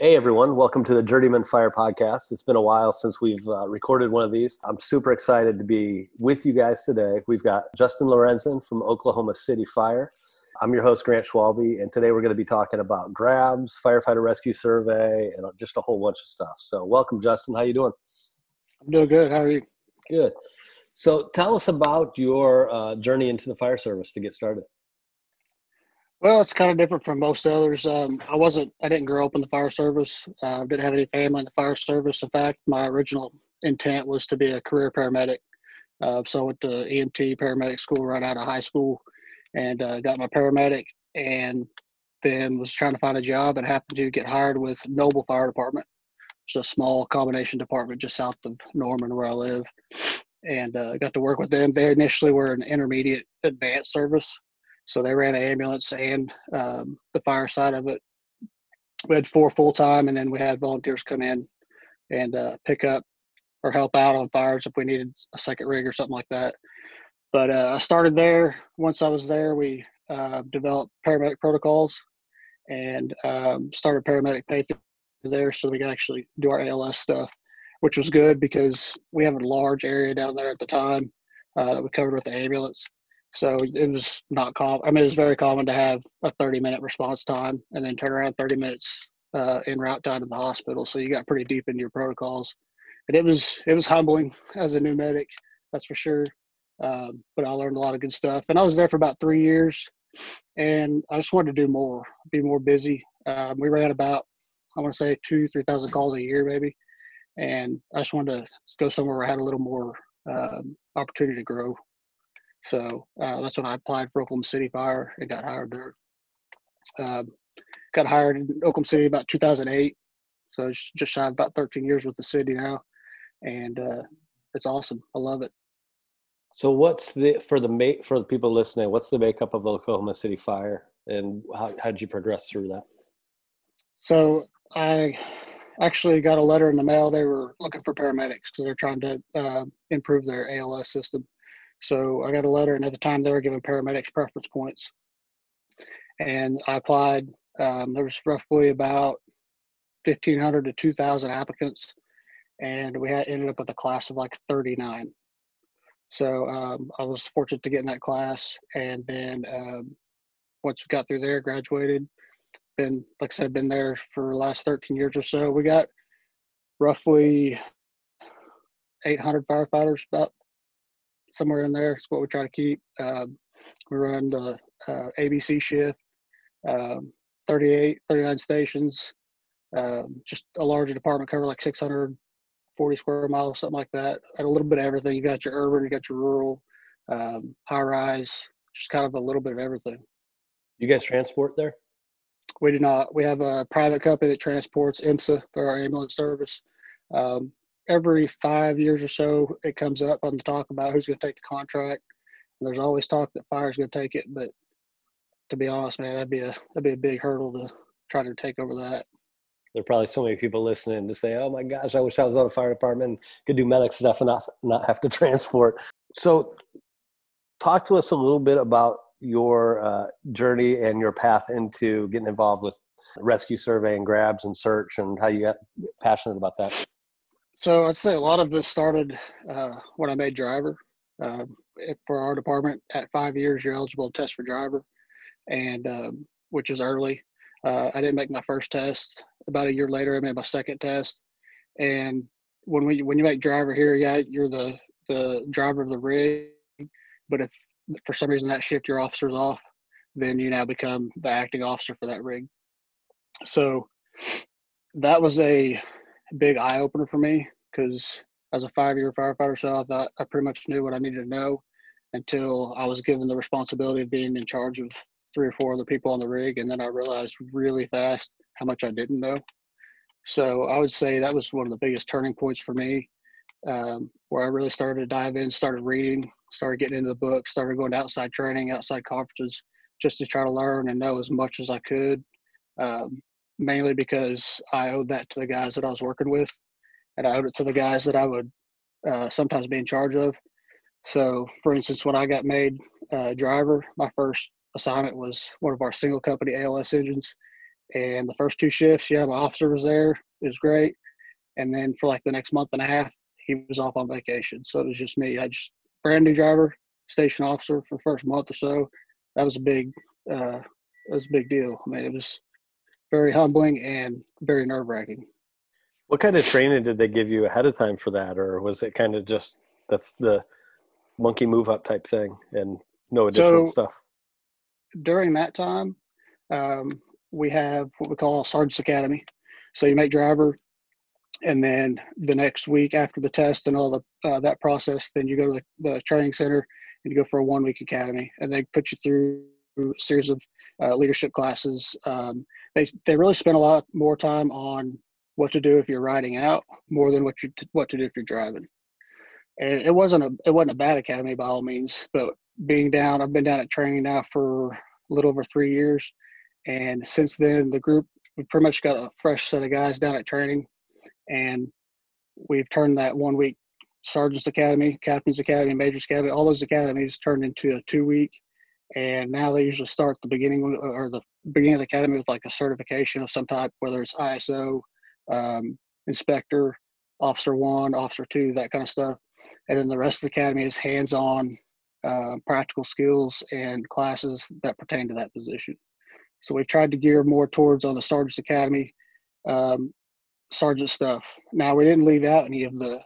Hey everyone, welcome to the Journeyman Fire Podcast. It's been a while since we've uh, recorded one of these. I'm super excited to be with you guys today. We've got Justin Lorenzen from Oklahoma City Fire. I'm your host, Grant Schwalbe, and today we're going to be talking about grabs, firefighter rescue survey, and just a whole bunch of stuff. So, welcome, Justin. How you doing? I'm doing good. How are you? Good. So, tell us about your uh, journey into the fire service to get started. Well, it's kind of different from most others. Um, I wasn't, I didn't grow up in the fire service. Uh, didn't have any family in the fire service. In fact, my original intent was to be a career paramedic. Uh, so I went to EMT paramedic school right out of high school and uh, got my paramedic and then was trying to find a job and happened to get hired with Noble Fire Department. It's a small combination department just south of Norman where I live. And uh, got to work with them. They initially were an intermediate advanced service so they ran the ambulance and um, the fire side of it. We had four full time, and then we had volunteers come in and uh, pick up or help out on fires if we needed a second rig or something like that. But uh, I started there. Once I was there, we uh, developed paramedic protocols and um, started paramedic pay there so we could actually do our ALS stuff, which was good because we have a large area down there at the time uh, that we covered with the ambulance. So it was not common. I mean, it was very common to have a 30 minute response time and then turn around 30 minutes uh, in route time to the hospital. So you got pretty deep into your protocols, and it was it was humbling as a new medic, that's for sure. Um, but I learned a lot of good stuff, and I was there for about three years, and I just wanted to do more, be more busy. Um, we ran about I want to say two three thousand calls a year maybe, and I just wanted to go somewhere where I had a little more um, opportunity to grow so uh, that's when I applied for Oklahoma City Fire and got hired there. Um, got hired in Oklahoma City about 2008. So just shy of about 13 years with the city now. And uh, it's awesome. I love it. So what's the for the mate for the people listening? What's the makeup of Oklahoma City Fire, and how how did you progress through that? So I actually got a letter in the mail. They were looking for paramedics because they're trying to uh, improve their ALS system. So I got a letter, and at the time they were giving paramedics preference points. And I applied. Um, there was roughly about 1,500 to 2,000 applicants, and we had ended up with a class of like 39. So um, I was fortunate to get in that class, and then um, once we got through there, graduated. Been like I said, been there for the last 13 years or so. We got roughly 800 firefighters, about somewhere in there. It's what we try to keep. Um, we run the uh, ABC shift, um, 38, 39 stations, um, just a larger department cover like 640 square miles, something like that. And a little bit of everything. You got your urban, you got your rural, um, high rise, just kind of a little bit of everything. You guys transport there? We do not. We have a private company that transports EMSA for our ambulance service. Um, every five years or so, it comes up on the talk about who's going to take the contract. And there's always talk that fire's going to take it, but to be honest, man, that'd be a that'd be a big hurdle to try to take over that. There are probably so many people listening to say, "Oh my gosh, I wish I was on a fire department, could do medic stuff, and not not have to transport." So, talk to us a little bit about your uh, journey and your path into getting involved with rescue survey and grabs and search, and how you got passionate about that. So I'd say a lot of this started uh, when I made driver. Uh, for our department, at five years, you're eligible to test for driver, and um, which is early. Uh, I didn't make my first test. About a year later, I made my second test. And when we when you make driver here, yeah, you're the the driver of the rig. But if for some reason that shift your officer's off, then you now become the acting officer for that rig. So that was a big eye opener for me because as a five year firefighter, so I thought I pretty much knew what I needed to know until I was given the responsibility of being in charge of three or four other people on the rig. And then I realized really fast how much I didn't know. So I would say that was one of the biggest turning points for me, um, where I really started to dive in, started reading, started getting into the book, started going to outside training, outside conferences, just to try to learn and know as much as I could. Um, mainly because I owed that to the guys that I was working with, and I owed it to the guys that I would uh, sometimes be in charge of. So, for instance, when I got made uh, driver, my first assignment was one of our single company ALS engines, And the first two shifts, yeah, my officer was there. It was great. And then for like the next month and a half, he was off on vacation. So it was just me. I just brand new driver, station officer for first month or so. That was a big, uh, that was a big deal. I mean, it was very humbling and very nerve wracking. What kind of training did they give you ahead of time for that, or was it kind of just that's the monkey move up type thing and no additional so, stuff? During that time, um, we have what we call Sergeant's Academy. So you make driver, and then the next week after the test and all the uh, that process, then you go to the, the, training center and you go for a one week academy, and they put you through a series of uh, leadership classes. Um, they they really spend a lot more time on what to do if you're riding out more than what you what to do if you're driving. And it wasn't a it wasn't a bad academy by all means, but being down, I've been down at training now for a little over three years, and since then the group we pretty much got a fresh set of guys down at training, and we've turned that one week sergeant's academy, captain's academy, major's academy, all those academies turned into a two week and now they usually start the beginning or the beginning of the academy with like a certification of some type, whether it's ISO, um, inspector, officer one, officer two, that kind of stuff. And then the rest of the academy is hands-on uh, practical skills and classes that pertain to that position. So we've tried to gear more towards on the Sergeant's Academy um, sergeant stuff. Now we didn't leave out any of the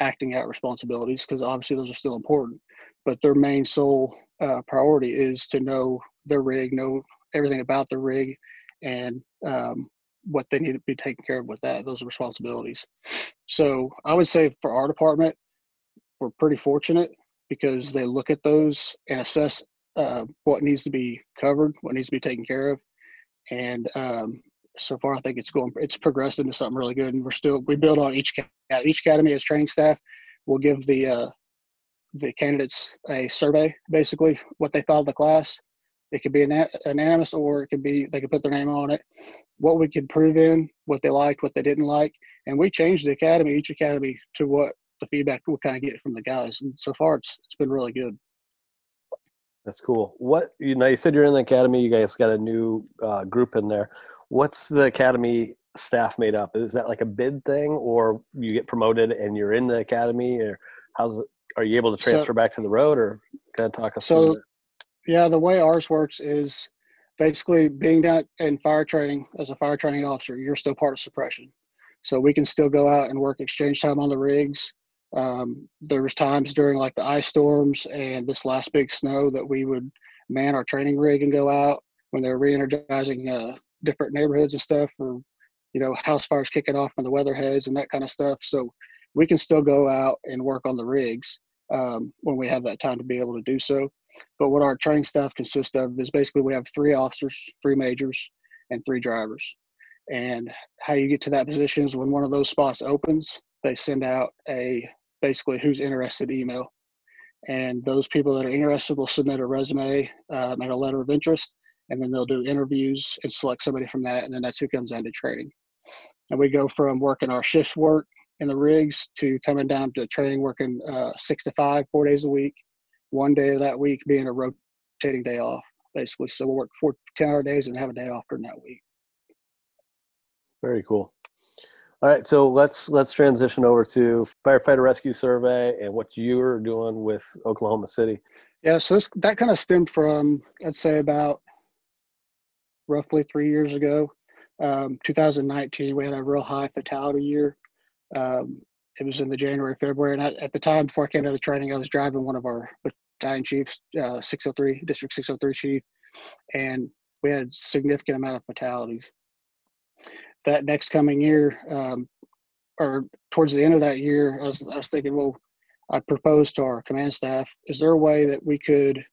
acting out responsibilities because obviously those are still important, but their main sole uh, priority is to know their rig, know everything about the rig, and um, what they need to be taken care of with that, those responsibilities. So I would say for our department, we're pretty fortunate because they look at those and assess uh, what needs to be covered, what needs to be taken care of, and um, so far I think it's going, it's progressed into something really good. And we're still we build on each each academy as training staff. We'll give the uh, the candidates a survey, basically what they thought of the class. It could be an anonymous or it could be they could put their name on it. What we could prove in, what they liked, what they didn't like, and we changed the academy, each academy, to what the feedback we kind of get from the guys. And so far, it's it's been really good. That's cool. What you know, you said you're in the academy. You guys got a new uh, group in there. What's the academy staff made up? Is that like a bid thing, or you get promoted and you're in the academy, or how's it? Are you able to transfer so, back to the road, or kind of talk us so? Yeah, the way ours works is basically being down in fire training as a fire training officer, you're still part of suppression. So we can still go out and work exchange time on the rigs. Um, there was times during like the ice storms and this last big snow that we would man our training rig and go out when they're re-energizing uh, different neighborhoods and stuff, or you know house fires kicking off from the weatherheads and that kind of stuff. So we can still go out and work on the rigs um, when we have that time to be able to do so. But what our training staff consists of is basically we have three officers, three majors, and three drivers. And how you get to that position is when one of those spots opens, they send out a basically who's interested email. And those people that are interested will submit a resume um, and a letter of interest, and then they'll do interviews and select somebody from that, and then that's who comes into training. And we go from working our shift work in the rigs to coming down to training working uh, six to five, four days a week, one day of that week being a rotating day off, basically. So we'll work four 10 hour days and have a day off during that week. Very cool. All right, so let's let's transition over to firefighter rescue survey and what you're doing with Oklahoma City. Yeah, so this that kind of stemmed from I'd say about roughly three years ago. Um, 2019, we had a real high fatality year. Um, it was in the January, February, and I, at the time before I came out of training, I was driving one of our battalion chiefs, uh, 603, District 603 chief, and we had a significant amount of fatalities. That next coming year, um, or towards the end of that year, I was, I was thinking, well, I proposed to our command staff, is there a way that we could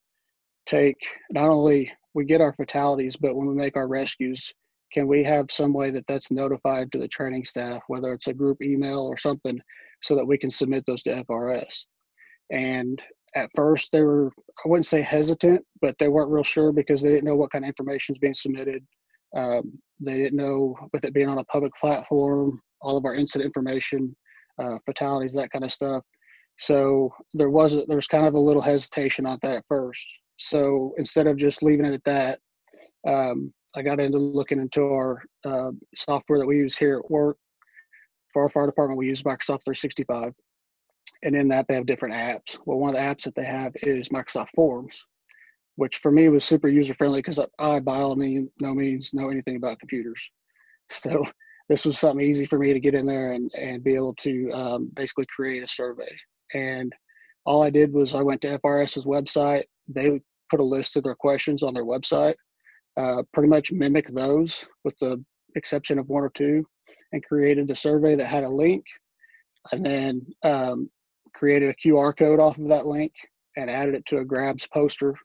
take not only we get our fatalities, but when we make our rescues, can we have some way that that's notified to the training staff, whether it's a group email or something, so that we can submit those to FRS? And at first, they were, I wouldn't say hesitant, but they weren't real sure because they didn't know what kind of information is being submitted. Um, they didn't know, with it being on a public platform, all of our incident information, uh, fatalities, that kind of stuff. So there was a, there was kind of a little hesitation on that at first. So instead of just leaving it at that, um, I got into looking into our uh, software that we use here at work. For our fire department, we use Microsoft 365. And in that, they have different apps. Well, one of the apps that they have is Microsoft Forms, which for me was super user friendly because I, by all means, no means, know anything about computers. So this was something easy for me to get in there and, and be able to um, basically create a survey. And all I did was I went to FRS's website. They put a list of their questions on their website, uh, pretty much mimic those with the exception of one or two, and created a survey that had a link, and then um, created a QR code off of that link and added it to a Grabs poster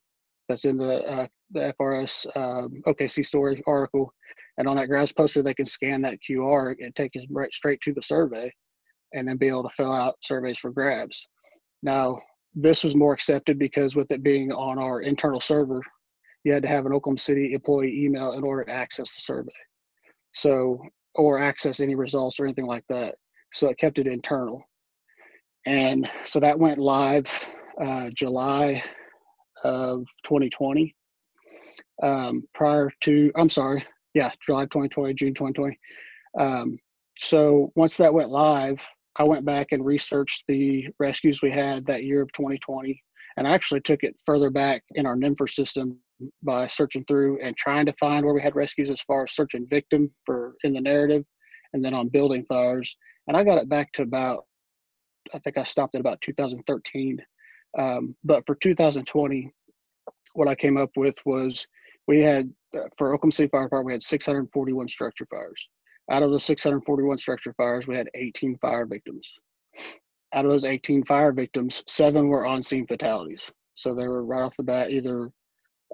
that's in the uh, the FRS um, OKC story article. And on that Grabs poster, they can scan that QR and take us right straight to the survey, and then be able to fill out surveys for Grabs. Now, this was more accepted because with it being on our internal server, you had to have an Oklahoma City employee email in order to access the survey. So, or access any results or anything like that. So it kept it internal. And so that went live uh, July of 2020. Um, prior to, I'm sorry, yeah, July 2020, June 2020. Um, so once that went live, I went back and researched the rescues we had that year of 2020, and I actually took it further back in our NMFR system by searching through and trying to find where we had rescues as far as searching victim for in the narrative, and then on building fires. And I got it back to about, I think I stopped at about 2013. Um, but for 2020, what I came up with was we had uh, for Oklahoma City Fire Department we had 641 structure fires. Out of the 641 structure fires, we had 18 fire victims. Out of those 18 fire victims, seven were on scene fatalities. So they were right off the bat either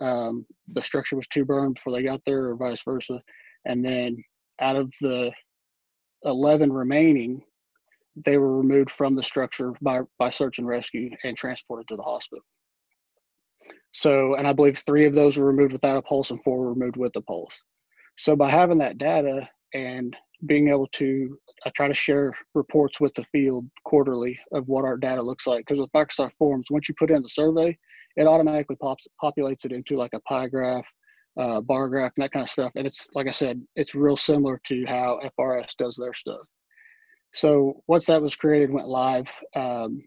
um, the structure was too burned before they got there, or vice versa. And then out of the 11 remaining, they were removed from the structure by, by search and rescue and transported to the hospital. So, and I believe three of those were removed without a pulse and four were removed with a pulse. So, by having that data, and being able to I try to share reports with the field quarterly of what our data looks like because with Microsoft Forms, once you put in the survey, it automatically pops populates it into like a pie graph, uh, bar graph, and that kind of stuff. And it's like I said, it's real similar to how FRS does their stuff. So once that was created, went live. Um,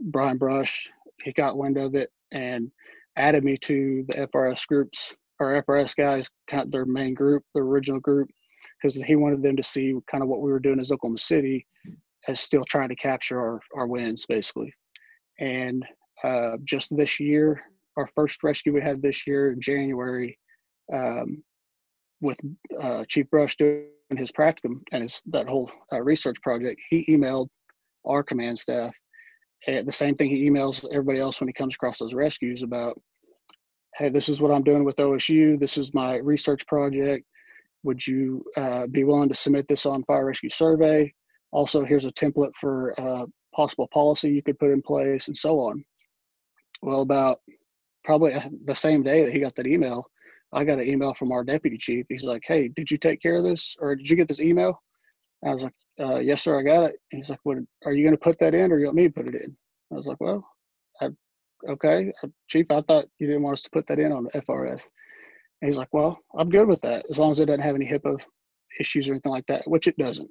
Brian Brush he got wind of it and added me to the FRS groups our FRS guys, kind of their main group, the original group because he wanted them to see kind of what we were doing as Oklahoma City as still trying to capture our, our wins basically. And uh, just this year, our first rescue we had this year in January um, with uh, Chief Brush doing his practicum and his that whole uh, research project, he emailed our command staff and the same thing he emails everybody else when he comes across those rescues about hey this is what i'm doing with osu this is my research project would you uh, be willing to submit this on fire rescue survey? Also, here's a template for uh, possible policy you could put in place and so on. Well, about probably the same day that he got that email, I got an email from our deputy chief. He's like, "Hey, did you take care of this, or did you get this email?" I was like, uh, "Yes, sir, I got it." He's like, "What? Are you going to put that in, or you want me to put it in?" I was like, "Well, I, okay, chief. I thought you didn't want us to put that in on the FRS." And he's like, well, I'm good with that as long as it doesn't have any HIPAA issues or anything like that, which it doesn't.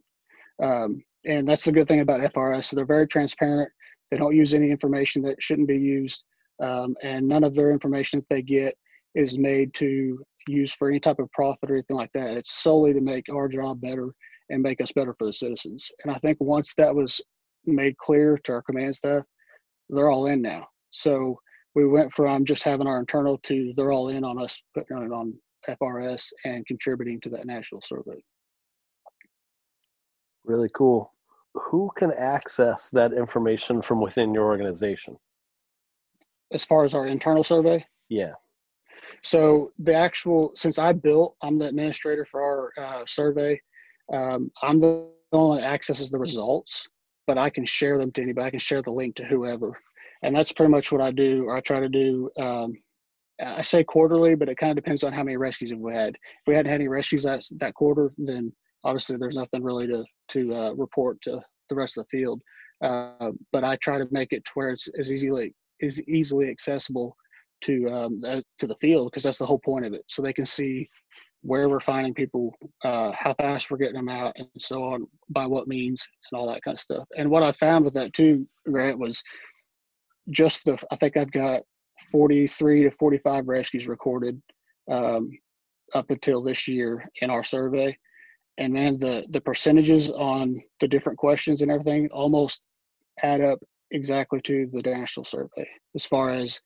Um, and that's the good thing about FRS. So they're very transparent. They don't use any information that shouldn't be used. Um, and none of their information that they get is made to use for any type of profit or anything like that. It's solely to make our job better and make us better for the citizens. And I think once that was made clear to our command staff, they're all in now. So we went from just having our internal to they're all in on us putting it on FRS and contributing to that national survey. Really cool. Who can access that information from within your organization? As far as our internal survey? Yeah. So the actual, since I built, I'm the administrator for our uh, survey. Um, I'm the only one that accesses the results, but I can share them to anybody. I can share the link to whoever and that's pretty much what I do, or I try to do. Um, I say quarterly, but it kind of depends on how many rescues we had. If we hadn't had any rescues that that quarter, then obviously there's nothing really to to uh, report to the rest of the field. Uh, but I try to make it to where it's as easily is easily accessible to um, to the field because that's the whole point of it. So they can see where we're finding people, uh, how fast we're getting them out, and so on, by what means, and all that kind of stuff. And what I found with that too, Grant, was just the. I think I've got 43 to 45 rescues recorded um, up until this year in our survey, and man, the the percentages on the different questions and everything almost add up exactly to the national survey as far as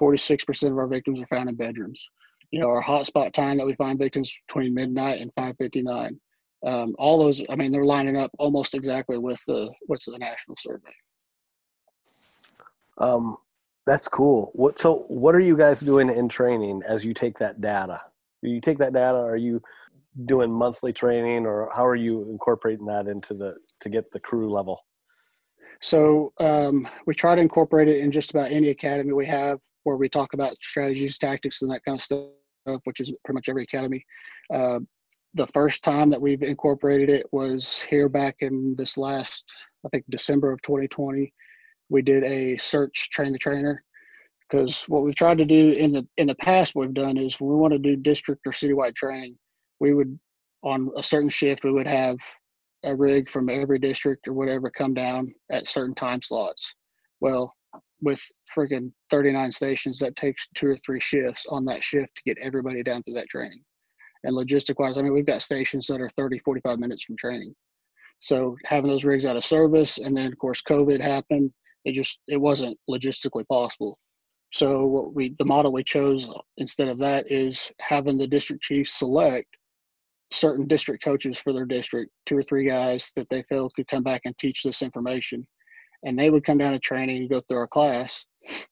46% of our victims are found in bedrooms. You know our hotspot time that we find victims between midnight and 559 um, all those i mean they're lining up almost exactly with the what's the national survey um, that's cool what so what are you guys doing in training as you take that data you take that data are you doing monthly training or how are you incorporating that into the to get the crew level so um, we try to incorporate it in just about any academy we have where we talk about strategies tactics and that kind of stuff which is pretty much every academy. Uh, the first time that we've incorporated it was here back in this last, I think, December of 2020. We did a search train the trainer because what we've tried to do in the in the past, what we've done is when we want to do district or citywide training, we would on a certain shift we would have a rig from every district or whatever come down at certain time slots. Well, with freaking 39 stations that takes two or three shifts on that shift to get everybody down through that training. And logistic wise i mean we've got stations that are 30 45 minutes from training. So having those rigs out of service and then of course covid happened it just it wasn't logistically possible. So what we the model we chose instead of that is having the district chiefs select certain district coaches for their district two or three guys that they feel could come back and teach this information. And they would come down to training and go through our class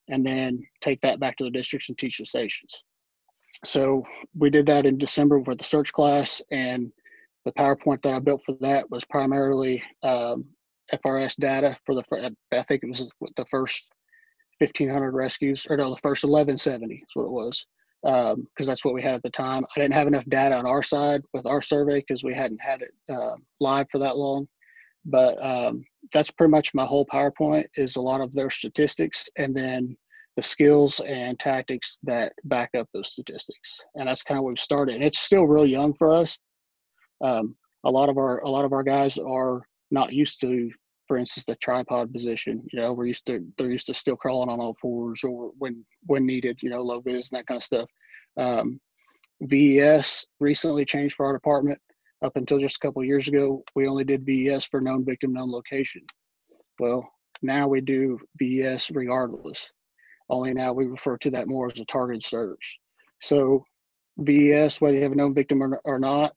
and then take that back to the districts and teach the stations. So we did that in december for the search class and the powerpoint that i built for that was primarily um, frs data for the i think it was the first 1500 rescues or no the first 1170 is what it was because um, that's what we had at the time i didn't have enough data on our side with our survey because we hadn't had it uh, live for that long but um, that's pretty much my whole PowerPoint is a lot of their statistics and then the skills and tactics that back up those statistics. And that's kind of where we started. And it's still real young for us. Um, a lot of our a lot of our guys are not used to, for instance, the tripod position. You know, we're used to they're used to still crawling on all fours or when when needed. You know, low vis and that kind of stuff. Um, VES recently changed for our department up until just a couple years ago, we only did VES for known victim, known location. Well, now we do VES regardless. Only now we refer to that more as a targeted search. So VES, whether you have a known victim or, or not,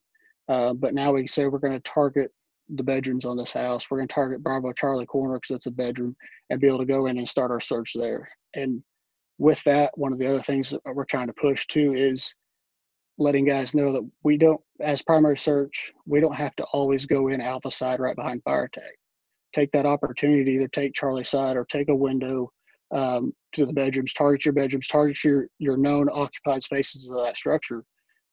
uh, but now we say we're going to target the bedrooms on this house. We're going to target Bravo Charlie Corner because that's a bedroom and be able to go in and start our search there. And with that, one of the other things that we're trying to push too is letting guys know that we don't, as primary search, we don't have to always go in alpha side right behind fire attack. Take that opportunity to either take Charlie side or take a window um, to the bedrooms, target your bedrooms, target your, your known occupied spaces of that structure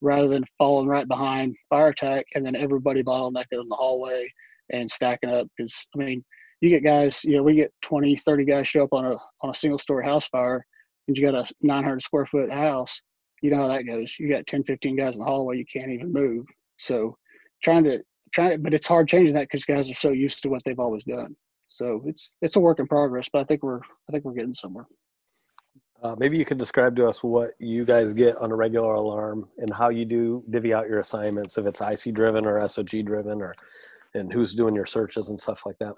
rather than falling right behind fire attack and then everybody bottlenecking in the hallway and stacking up. Because, I mean, you get guys, you know, we get 20, 30 guys show up on a, on a single story house fire and you got a 900 square foot house you know how that goes. You got 10, 15 guys in the hallway, you can't even move. So trying to try but it's hard changing that because guys are so used to what they've always done. So it's it's a work in progress, but I think we're I think we're getting somewhere. Uh, maybe you could describe to us what you guys get on a regular alarm and how you do divvy out your assignments, if it's IC driven or SOG driven, or and who's doing your searches and stuff like that.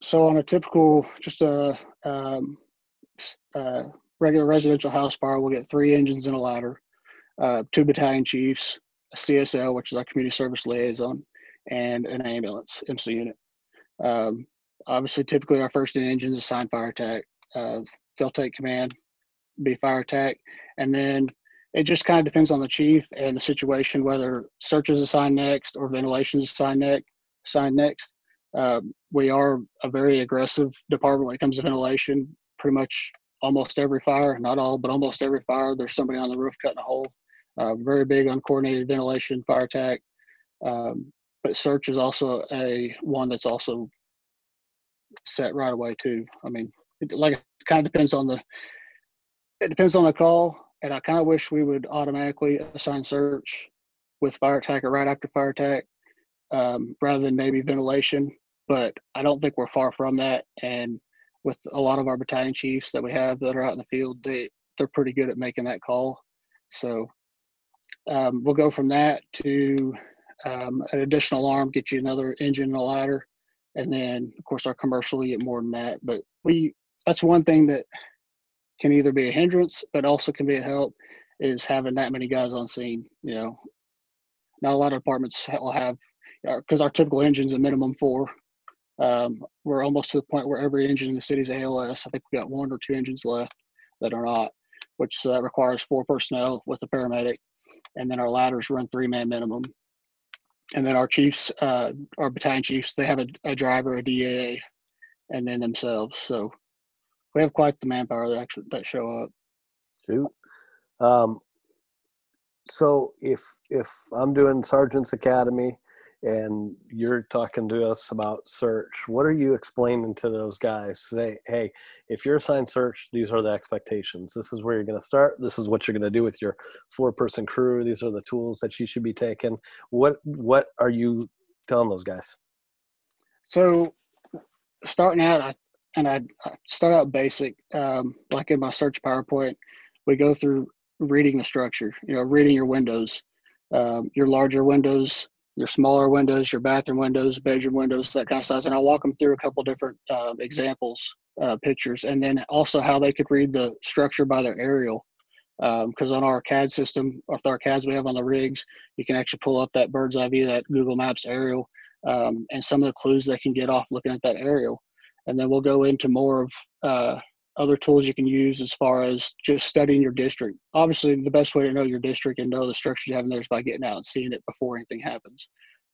So on a typical, just a um, uh, regular residential house fire, we'll get three engines and a ladder, uh, two battalion chiefs, a CSL, which is our community service liaison, and an ambulance MC unit. Um, obviously, typically our first in engine is assigned fire attack. Uh, they'll take command, be fire attack, and then it just kind of depends on the chief and the situation whether search is assigned next or ventilation is assigned next. Assigned next. Uh, we are a very aggressive department when it comes to ventilation. Pretty much almost every fire, not all, but almost every fire, there's somebody on the roof cutting a hole. Uh, very big uncoordinated ventilation, fire attack. Um, but search is also a one that's also set right away too. I mean, it, like it kind of depends on the it depends on the call, and I kind of wish we would automatically assign search with fire attack or right after fire attack, um, rather than maybe ventilation. But I don't think we're far from that. And with a lot of our battalion chiefs that we have that are out in the field, they they're pretty good at making that call. So um, we'll go from that to um, an additional alarm, get you another engine and a ladder, and then of course our commercial we get more than that. But we that's one thing that can either be a hindrance, but also can be a help is having that many guys on scene. You know, not a lot of departments will have because our typical engine's a minimum four. Um, we're almost to the point where every engine in the city is ALS. I think we got one or two engines left that are not, which uh, requires four personnel with a paramedic, and then our ladders run three man minimum. And then our chiefs, uh, our battalion chiefs, they have a, a driver, a DA, and then themselves. So we have quite the manpower that actually that show up. Shoot. Um, so if if I'm doing Sergeant's Academy and you're talking to us about search, what are you explaining to those guys? Say, hey, if you're assigned search, these are the expectations. This is where you're going to start. This is what you're going to do with your four-person crew. These are the tools that you should be taking. What what are you telling those guys? So starting out, I and I start out basic, um, like in my search PowerPoint. We go through reading the structure, you know, reading your windows, um, your larger windows, your smaller windows, your bathroom windows, bedroom windows, that kind of size. And I'll walk them through a couple different uh, examples, uh, pictures, and then also how they could read the structure by their aerial. Because um, on our CAD system, with our CADs we have on the rigs, you can actually pull up that bird's eye view, that Google Maps aerial, um, and some of the clues they can get off looking at that aerial and then we'll go into more of uh, other tools you can use as far as just studying your district. Obviously, the best way to know your district and know the structures you have in there is by getting out and seeing it before anything happens.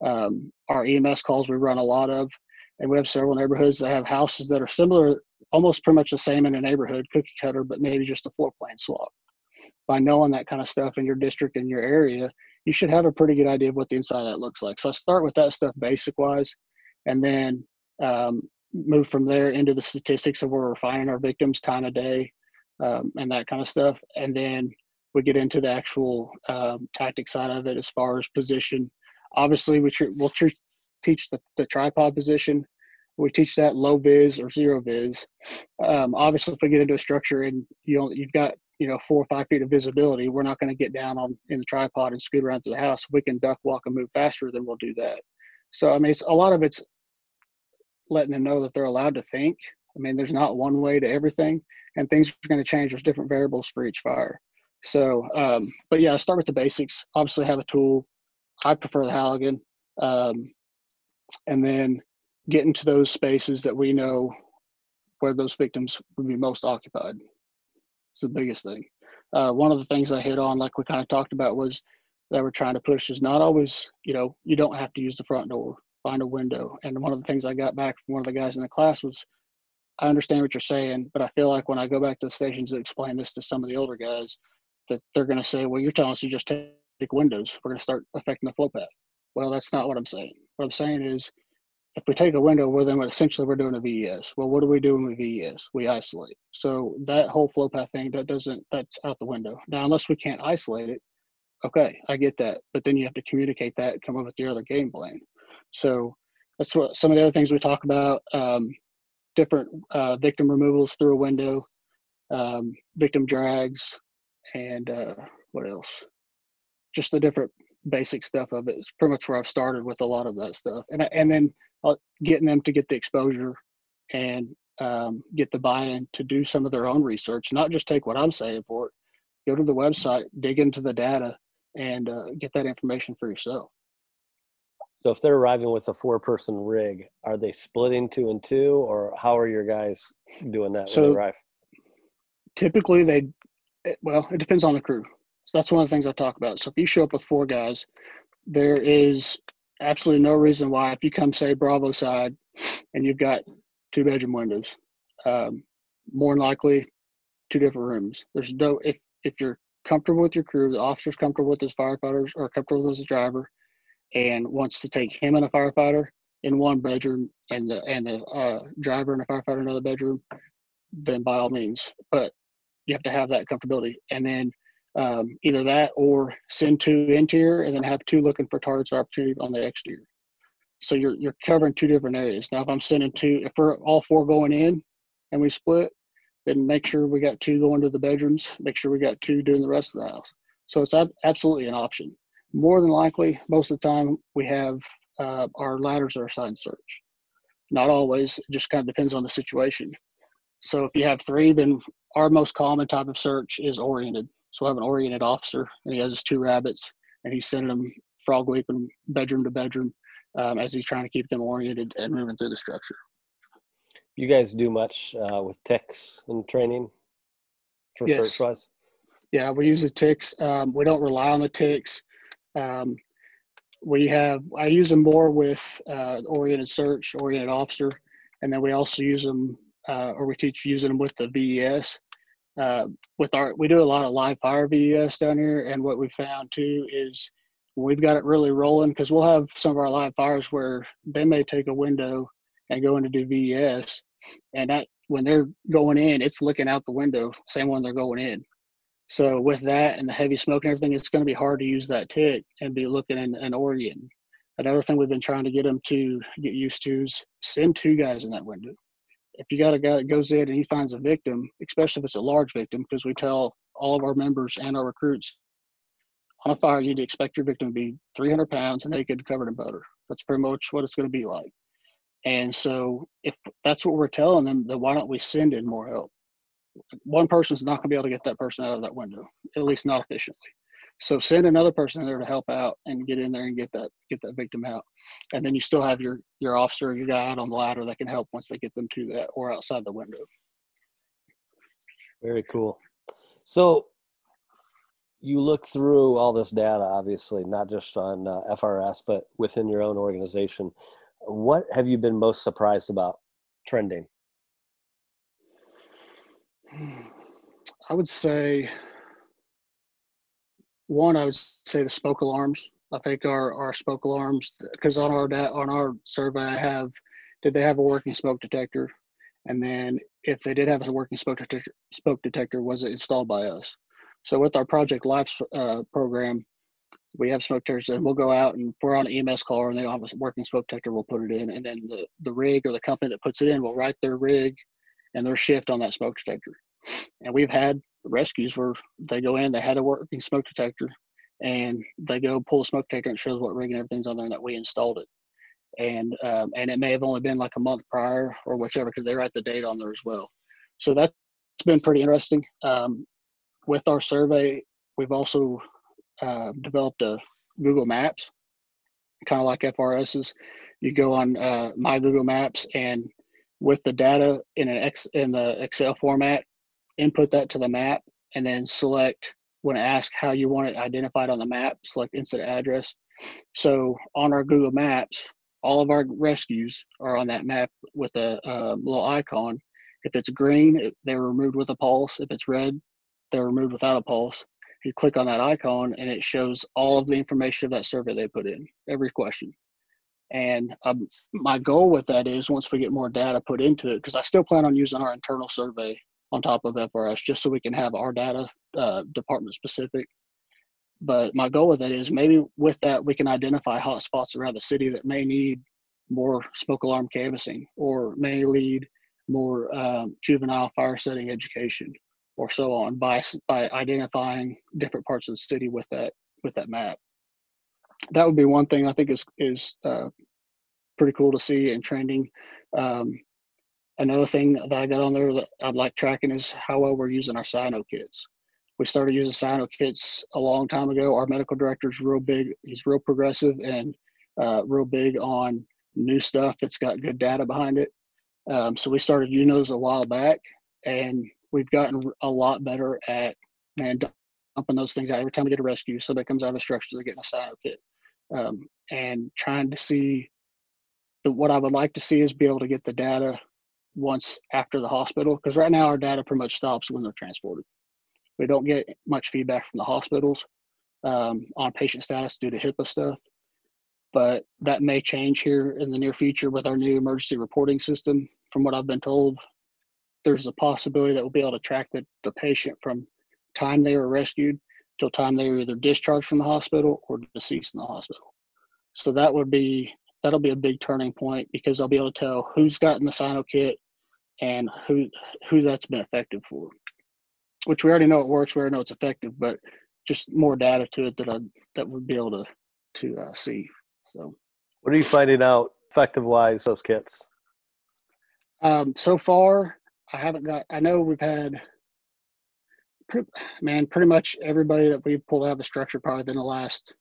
Um, our EMS calls we run a lot of, and we have several neighborhoods that have houses that are similar, almost pretty much the same in a neighborhood, cookie cutter, but maybe just a floor plan swap. By knowing that kind of stuff in your district and your area, you should have a pretty good idea of what the inside of that looks like. So I start with that stuff basic wise, and then um, move from there into the statistics of where we're finding our victims time of day um, and that kind of stuff. And then we get into the actual um, tactic side of it as far as position. Obviously we tr- we'll tr- teach the, the tripod position. We teach that low vis or zero vis. Um, obviously if we get into a structure and you know you've got you know four or five feet of visibility we're not going to get down on in the tripod and scoot around to the house. We can duck walk and move faster then we'll do that. So i mean it's a lot of it's letting them know that they're allowed to think. I mean, there's not one way to everything, and things are going to change. There's different variables for each fire. So, um, but yeah, start with the basics. Obviously, have a tool. I prefer the Halligan, um, and then get into those spaces that we know where those victims would be most occupied. It's the biggest thing. Uh, one of the things I hit on, like we kind of talked about, was that we're trying to push is not always, you know, you don't have to use the front door find a window. And one of the things I got back from one of the guys in the class was, I understand what you're saying, but I feel like when I go back to the stations and explain this to some of the older guys, that they're going to say, well, you're telling us you just take windows. We're going to start affecting the flow path. Well, that's not what I'm saying. What I'm saying is, if we take a window, well, then essentially we're doing a VES. Well, what do we do we VES? We isolate. So that whole flow path thing, that doesn't, that's out the window. Now, unless we can't isolate it, okay, I get that. But then you have to communicate that, come up with your other game plan. So that's what some of the other things we talk about. Um, different uh, victim removals through a window, um, victim drags, and uh, what else? Just the different basic stuff of it is pretty much where I've started with a lot of that stuff, and and then uh, getting them to get the exposure and um, get the buy-in to do some of their own research, not just take what I'm saying for it. Go to the website, dig into the data, and uh, get that information for yourself. So if they're arriving with a four person rig, are they splitting two and two or how are your guys doing that so when they arrive? Typically they well, it depends on the crew. So that's one of the things I talk about. So if you show up with four guys, there is absolutely no reason why if you come say Bravo side and you've got two bedroom windows, um, more than likely two different rooms. There's no if if you're comfortable with your crew, the officer's comfortable with his firefighters or comfortable with his driver, and wants to take him and a firefighter in one bedroom and the and the uh, driver and a firefighter in another bedroom, then by all means. But you have to have that comfortability. And then Um, either that or send two interior and then have two looking for targets or opportunity on the exterior. So you're you're covering two different areas. Now, if I'm sending two, if we're all four going in and we split, then make sure we got two going to the bedrooms. Make sure we got two doing the rest of the house. So it's ab- absolutely an option. More than likely, most of the time we have uh, our ladders are assigned search. Not always. It just kind of depends on the situation. So if you have three, then our most common type of search is oriented. So I have an oriented officer, and he has his two rabbits, and he's sending them frog leaping bedroom to bedroom um, as he's trying to keep them oriented and moving through the structure. You guys do much uh, with TICs and training for yes. search wise? Yeah, we use the TICs. Um, we don't rely on the TICs. Um, we have I use them more with uh, oriented search, oriented officer, and then we also use them uh, or we teach using them with the VES. Uh, with our we do a lot of live fire VES down here, and what we found too is we've got it really rolling because we'll have some of our live fires where they may take a window and go in to do VES, and that when they're going in, it's looking out the window, same when they're going in. So with that and the heavy smoke and everything, it's going to be hard to use that TIC and be looking in an Oregon. Another thing we've been trying to get them to get used to is send two guys in that window. If you got a guy that goes in and he finds a victim, especially if it's a large victim, because we tell all of our members and our recruits on a fire, you'd expect your victim to be 300 pounds and naked, covered in butter. That's pretty much what it's going to be like. And so, if that's what we're telling them, then why don't we send in more help? One person's not going to be able to get that person out of that window, at least not efficiently. So send another person in there to help out and get in there and get that get that victim out, and then you still have your your officer, your guy out on the ladder that can help once they get them to that or outside the window. Very cool. So you look through all this data, obviously, not just on uh, FRS, but within your own organization. What have you been most surprised about trending? I would say one. I would say the smoke alarms. I think our our smoke alarms because on our on our survey I have did they have a working smoke detector, and then if they did have a working smoke detector, smoke detector was it installed by us? So with our Project Life uh, program, we have smoke detectors and we'll go out and if we're on an EMS call and they don't have a working smoke detector, we'll put it in, and then the the rig or the company that puts it in will write their rig and their shift on that smoke detector. And we've had rescues where they go in, they had a working smoke detector, and they go pull the smoke detector and shows what rig and everything's on there and that we installed it. And um, and it may have only been like a month prior or whichever because they write the date on there as well. So that's been pretty interesting. Um, with our survey, we've also uh, developed a Google Maps, kind of like FRS's. You go on uh, my Google Maps and with the data in an X in the Excel format, input that to the map, and then select when asked how you want it identified on the map, select incident address. So on our Google Maps, all of our rescues are on that map with a um, little icon. If it's green, they're removed with a pulse. If it's red, they're removed without a pulse. You click on that icon, and it shows all of the information of that survey they put in, every question. And um, my goal with that is once we get more data put into it, because I still plan on using our internal survey on top of FRS just so we can have our data uh, department specific. But my goal with that is maybe with that we can identify hot spots around the city that may need more smoke alarm canvassing or may lead more um, juvenile fire setting education or so on by by identifying different parts of the city with that with that map that would be one thing I think is is uh, pretty cool to see and trending. Um, another thing that I got on there that I'd like tracking is how well we're using our Cyanokits. We started using Cyanokits a long time ago. Our medical director is real big. He's real progressive and uh, real big on new stuff that's got good data behind it. Um, so we started using those a while back, and we've gotten a lot better at and dumping those things out every time we get a rescue. So that comes out of a structure, they're getting a Cyanokit um, and trying to see the, what I would like to see is be able to get the data once after the hospital because right now our data pretty much stops when they're transported. We don't get much feedback from the hospitals um, on patient status due to HIPAA stuff, but that may change here in the near future with our new emergency reporting system. From what I've been told, there's a possibility that we'll be able to track the, the patient from time they were rescued till time they're either discharged from the hospital or deceased in the hospital. So that would be that'll be a big turning point because I'll be able to tell who's gotten the Cyanokit and who who that's been effective for. Which we already know it works, we already know it's effective, but just more data to it that I that would be able to to uh, see. So, what are you finding out effective wise those kits? Um, so far, I haven't got. I know we've had, man, pretty much everybody that we've pulled out of the structure probably within the last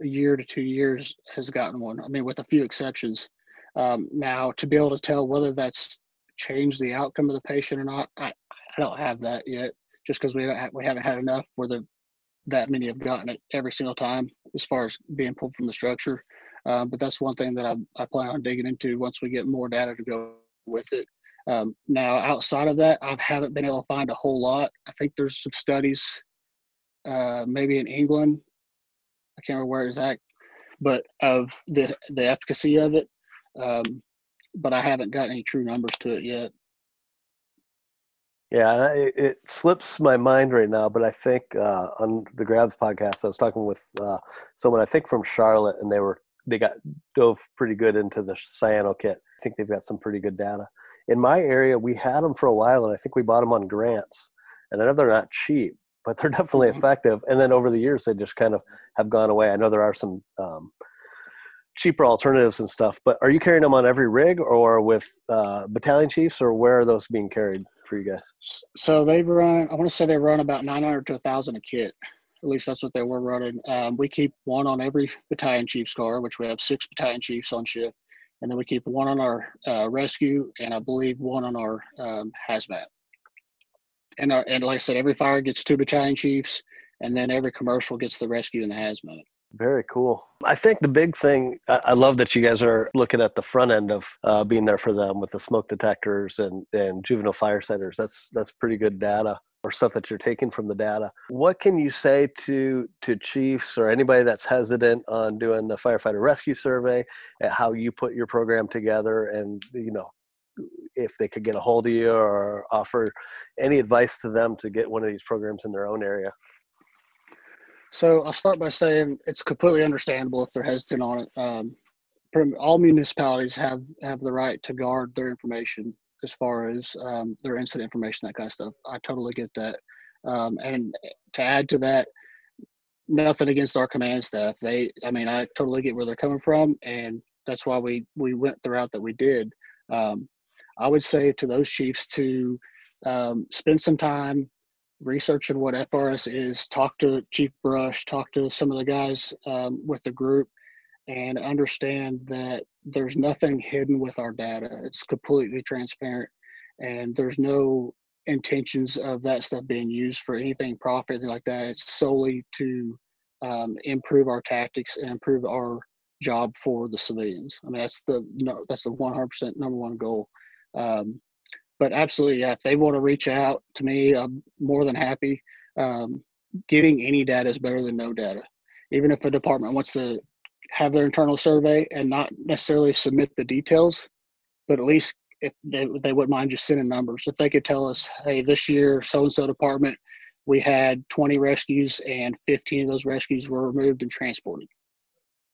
year to two years has gotten one. I mean, with a few exceptions. Um, now, to be able to tell whether that's changed the outcome of the patient or not, I, I don't have that yet. Just because we haven't we haven't had enough where the that many have gotten it every single time as far as being pulled from the structure. Uh, but that's one thing that I, I plan on digging into once we get more data to go with it. Um, now, outside of that, I haven't been able to find a whole lot. I think there's some studies, uh, maybe in England. I can't remember where it's at, but of the the efficacy of it. Um, but I haven't got any true numbers to it yet. Yeah, it, it, slips my mind right now, but I think uh, on the Grabs podcast, I was talking with uh, someone I think from Charlotte, and they were they got dove pretty good into the Cyanokit. I think they've got some pretty good data. In my area, we had them for a while, and I think we bought them on grants. And I know they're not cheap, but they're definitely mm-hmm. effective. And then over the years, they just kind of have gone away. I know there are some um, cheaper alternatives and stuff, but are you carrying them on every rig or with uh, battalion chiefs, or where are those being carried for you guys? So they run. I want to say they run about 900 to 1,000 a kit. At least that's what they were running. Um, we keep one on every battalion chief's car, which we have six battalion chiefs on shift, and then we keep one on our uh, rescue, and I believe one on our um, hazmat. And our, and like I said, every fire gets two battalion chiefs, and then every commercial gets the rescue and the hazmat. Very cool. I think the big thing, I love that you guys are looking at the front end of uh, being there for them with the smoke detectors and, and juvenile fire setters. That's that's pretty good data or stuff that you're taking from the data. What can you say to to chiefs or anybody that's hesitant on doing the firefighter rescue survey at how you put your program together and you know if they could get a hold of you or offer any advice to them to get one of these programs in their own area? So I'll start by saying it's completely understandable if they're hesitant on it. Um, all municipalities have have the right to guard their information as far as um, their incident information, that kind of stuff. I totally get that. Um, and to add to that, nothing against our command staff. They, I mean, I totally get where they're coming from, and that's why we we went the route that we did. Um, I would say to those chiefs to um, spend some time researching what FRS is. Talk to Chief Brush. Talk to some of the guys um, with the group and understand that there's nothing hidden with our data. It's completely transparent, and there's no intentions of that stuff being used for anything profit anything like that. It's solely to um, improve our tactics and improve our job for the civilians. I mean, that's the no, that's the 100% number one goal. Um, but absolutely, yeah, if they want to reach out to me, I'm more than happy. Um, getting any data is better than no data. Even if a department wants to have their internal survey and not necessarily submit the details, but at least if they, they wouldn't mind just sending numbers. If they could tell us, hey, this year, so and so department, we had 20 rescues and 15 of those rescues were removed and transported.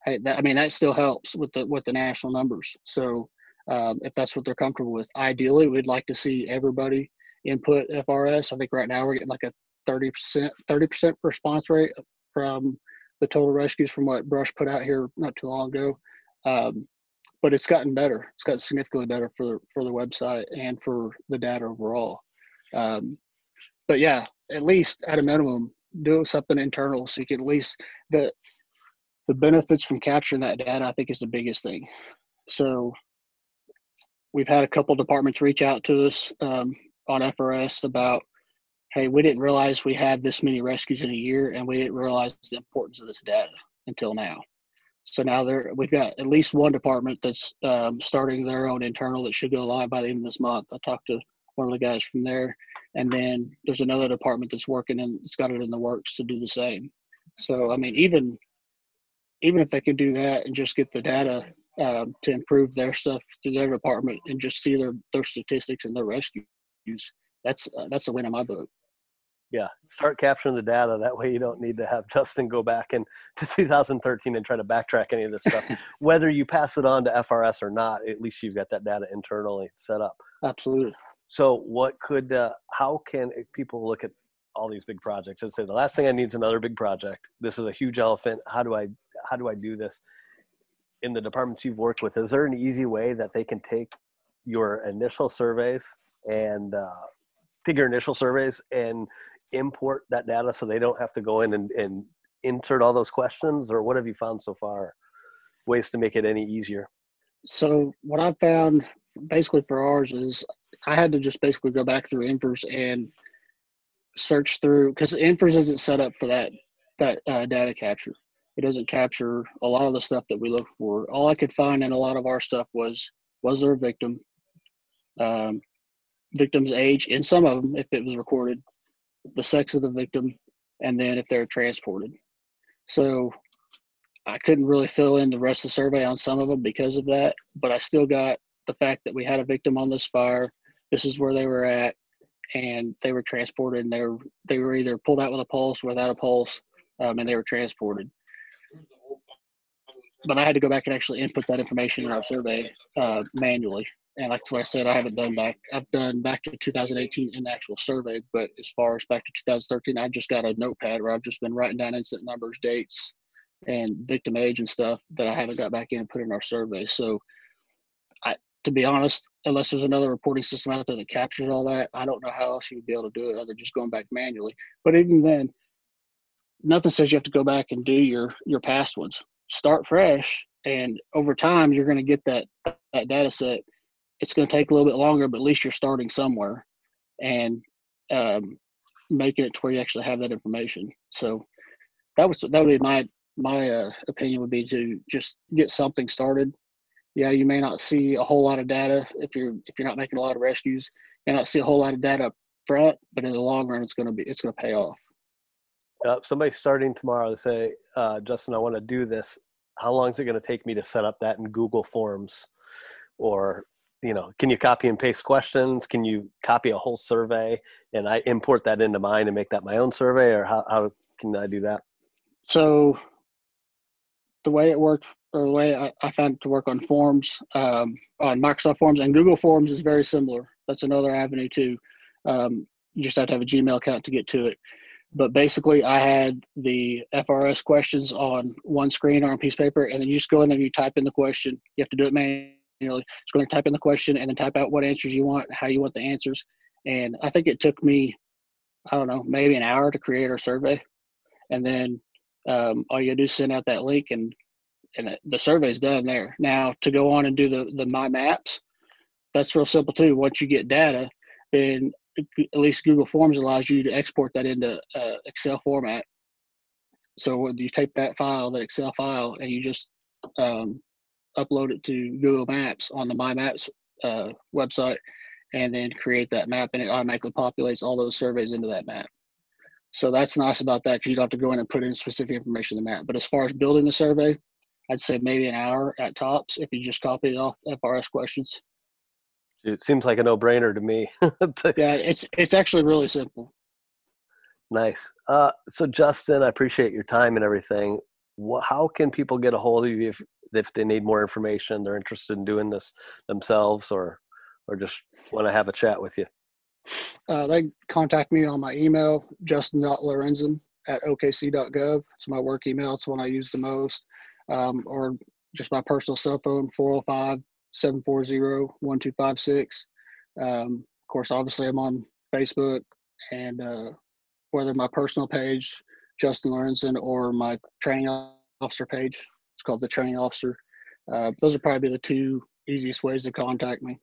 Hey, that, I mean, that still helps with the with the national numbers. So um, if that's what they're comfortable with, ideally, we'd like to see everybody input FRS. I think right now we're getting like a 30% 30% response rate from the total rescues from what Brush put out here not too long ago. Um, but it's gotten better. It's gotten significantly better for the, for the website and for the data overall. Um, but yeah, at least at a minimum, do something internal so you can at least the the benefits from capturing that data. I think is the biggest thing. So we've had a couple departments reach out to us um, on FRS about hey, we didn't realize we had this many rescues in a year, and we didn't realize the importance of this data until now. So now there, we've got at least one department that's um, starting their own internal that should go live by the end of this month. I talked to one of the guys from there, and then there's another department that's working and it's got it in the works to do the same. So I mean, even even if they could do that and just get the data um, to improve their stuff through their department and just see their their statistics and their rescues, that's uh, that's a win in my book. Yeah, start capturing the data. That way, you don't need to have Justin go back in to 2013 and try to backtrack any of this stuff. Whether you pass it on to FRS or not, at least you've got that data internally set up. Absolutely. So, what could, uh, how can people look at all these big projects and say the last thing I need is another big project? This is a huge elephant. How do I, how do I do this? In the departments you've worked with, is there an easy way that they can take your initial surveys and uh, take your initial surveys and import that data so they don't have to go in and, and insert all those questions or what have you found so far? Ways to make it any easier. So what i found basically for ours is i had to just basically go back through NFIRS and search through because NFIRS isn't set up for that that uh, data capture. It doesn't capture a lot of the stuff that we look for. All i could find in a lot of our stuff was was there a victim? Um, victim's age in some of them if it was recorded the sex of the victim, and then if they're transported. So I couldn't really fill in the rest of the survey on some of them because of that, but I still got the fact that we had a victim on this fire. This is where they were at, and they were transported, and they were they were either pulled out with a pulse, without a pulse, um, and they were transported. But I had to go back and actually input that information in our survey uh, manually and like I said, I haven't done back. I've done back to 2018 in the actual survey, but as far as back to 2013, I just got a notepad where I've just been writing down incident numbers, dates, and victim age and stuff that I haven't got back in and put in our survey. So, I, to be honest, unless there's another reporting system out there that captures all that, I don't know how else you would be able to do it other than just going back manually. But even then, nothing says you have to go back and do your your past ones. Start fresh, and over time, you're going to get that that data set it's going to take a little bit longer, but at least you're starting somewhere and um, making it to where you actually have that information. So that was that would be my my uh, opinion would be to just get something started. Yeah, you may not see a whole lot of data if you're if you're not making a lot of rescues. You may not see a whole lot of data up front, but in the long run, it's going to be it's going to pay off. Uh, somebody starting tomorrow to say, uh, Justin, I want to do this. How long is it going to take me to set up that in Google Forms? Or you know can you copy and paste questions? Can you copy a whole survey? And i import that into mine and make that my own survey or how, how can i do that? So the way it worked or the way i, I found to work on forms um, on microsoft forms and google forms is very similar. That's another avenue too um, you just have to have a gmail account to get to it. But basically i had the frs questions on one screen or on a piece of paper and then you just go in there and you type in the question. You have to do it manually you know, just going to type in the question and then type out what answers you want, how you want the answers. And I think it took me, I don't know, maybe an hour to create our survey. And then um, all you do is send out that link and and the survey's done there. Now to go on and do the the my maps, that's real simple too. Once you get data, then at least Google Forms allows you to export that into uh, Excel format. So you take that file, that Excel file, and you just um, upload it to Google Maps on the My Maps uh, website, and then create that map, and it automatically populates all those surveys into that map. So that's nice about that because you don't have to go in and put in specific information in the map. But as far as building the survey, I'd say maybe an hour at tops if you just copy it off FRS questions. It seems like a no-brainer to me. yeah, it's it's actually really simple. Nice. Uh, so Justin, I appreciate your time and everything. How can people get a hold of you if, if they need more information, they're interested in doing this themselves, or or just want to have a chat with you? Uh, they contact me on my email, justin.lorenzen at okc.gov. It's my work email. It's the one I use the most. Um, or just my personal cell phone, 405 740 1256. Um, of course, obviously, I'm on Facebook and uh, whether my personal page, Justin Lorenzen, or my training officer page, it's called the training officer. Uh, those are probably the two easiest ways to contact me.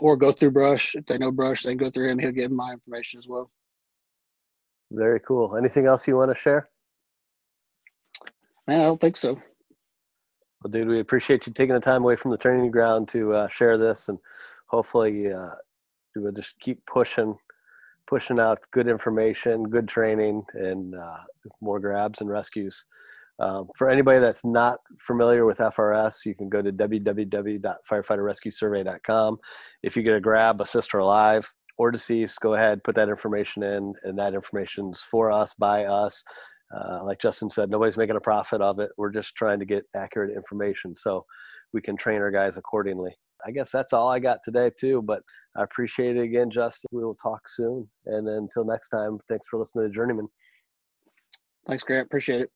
Or go through Brush. If they know Brush, they can go through him. He'll give them my information as well. Very cool. Anything else you want to share? Man, I don't think so. Well, dude, we appreciate you taking the time away from the training ground to uh, share this, and hopefully, uh, we will just keep pushing, pushing out good information, good training, and uh, more grabs and rescues. Um, for anybody that's not familiar with FRS, you can go to www.firefighterrescuesurvey.com. If you get a grab, assist her alive, or deceased, go ahead, put that information in, and that information's for us, by us. Uh, like Justin said, nobody's making a profit of it. We're just trying to get accurate information so we can train our guys accordingly. I guess that's all I got today, too, but I appreciate it again, Justin. We will talk soon. And until next time, thanks for listening to Journeyman. Thanks, Grant. Appreciate it.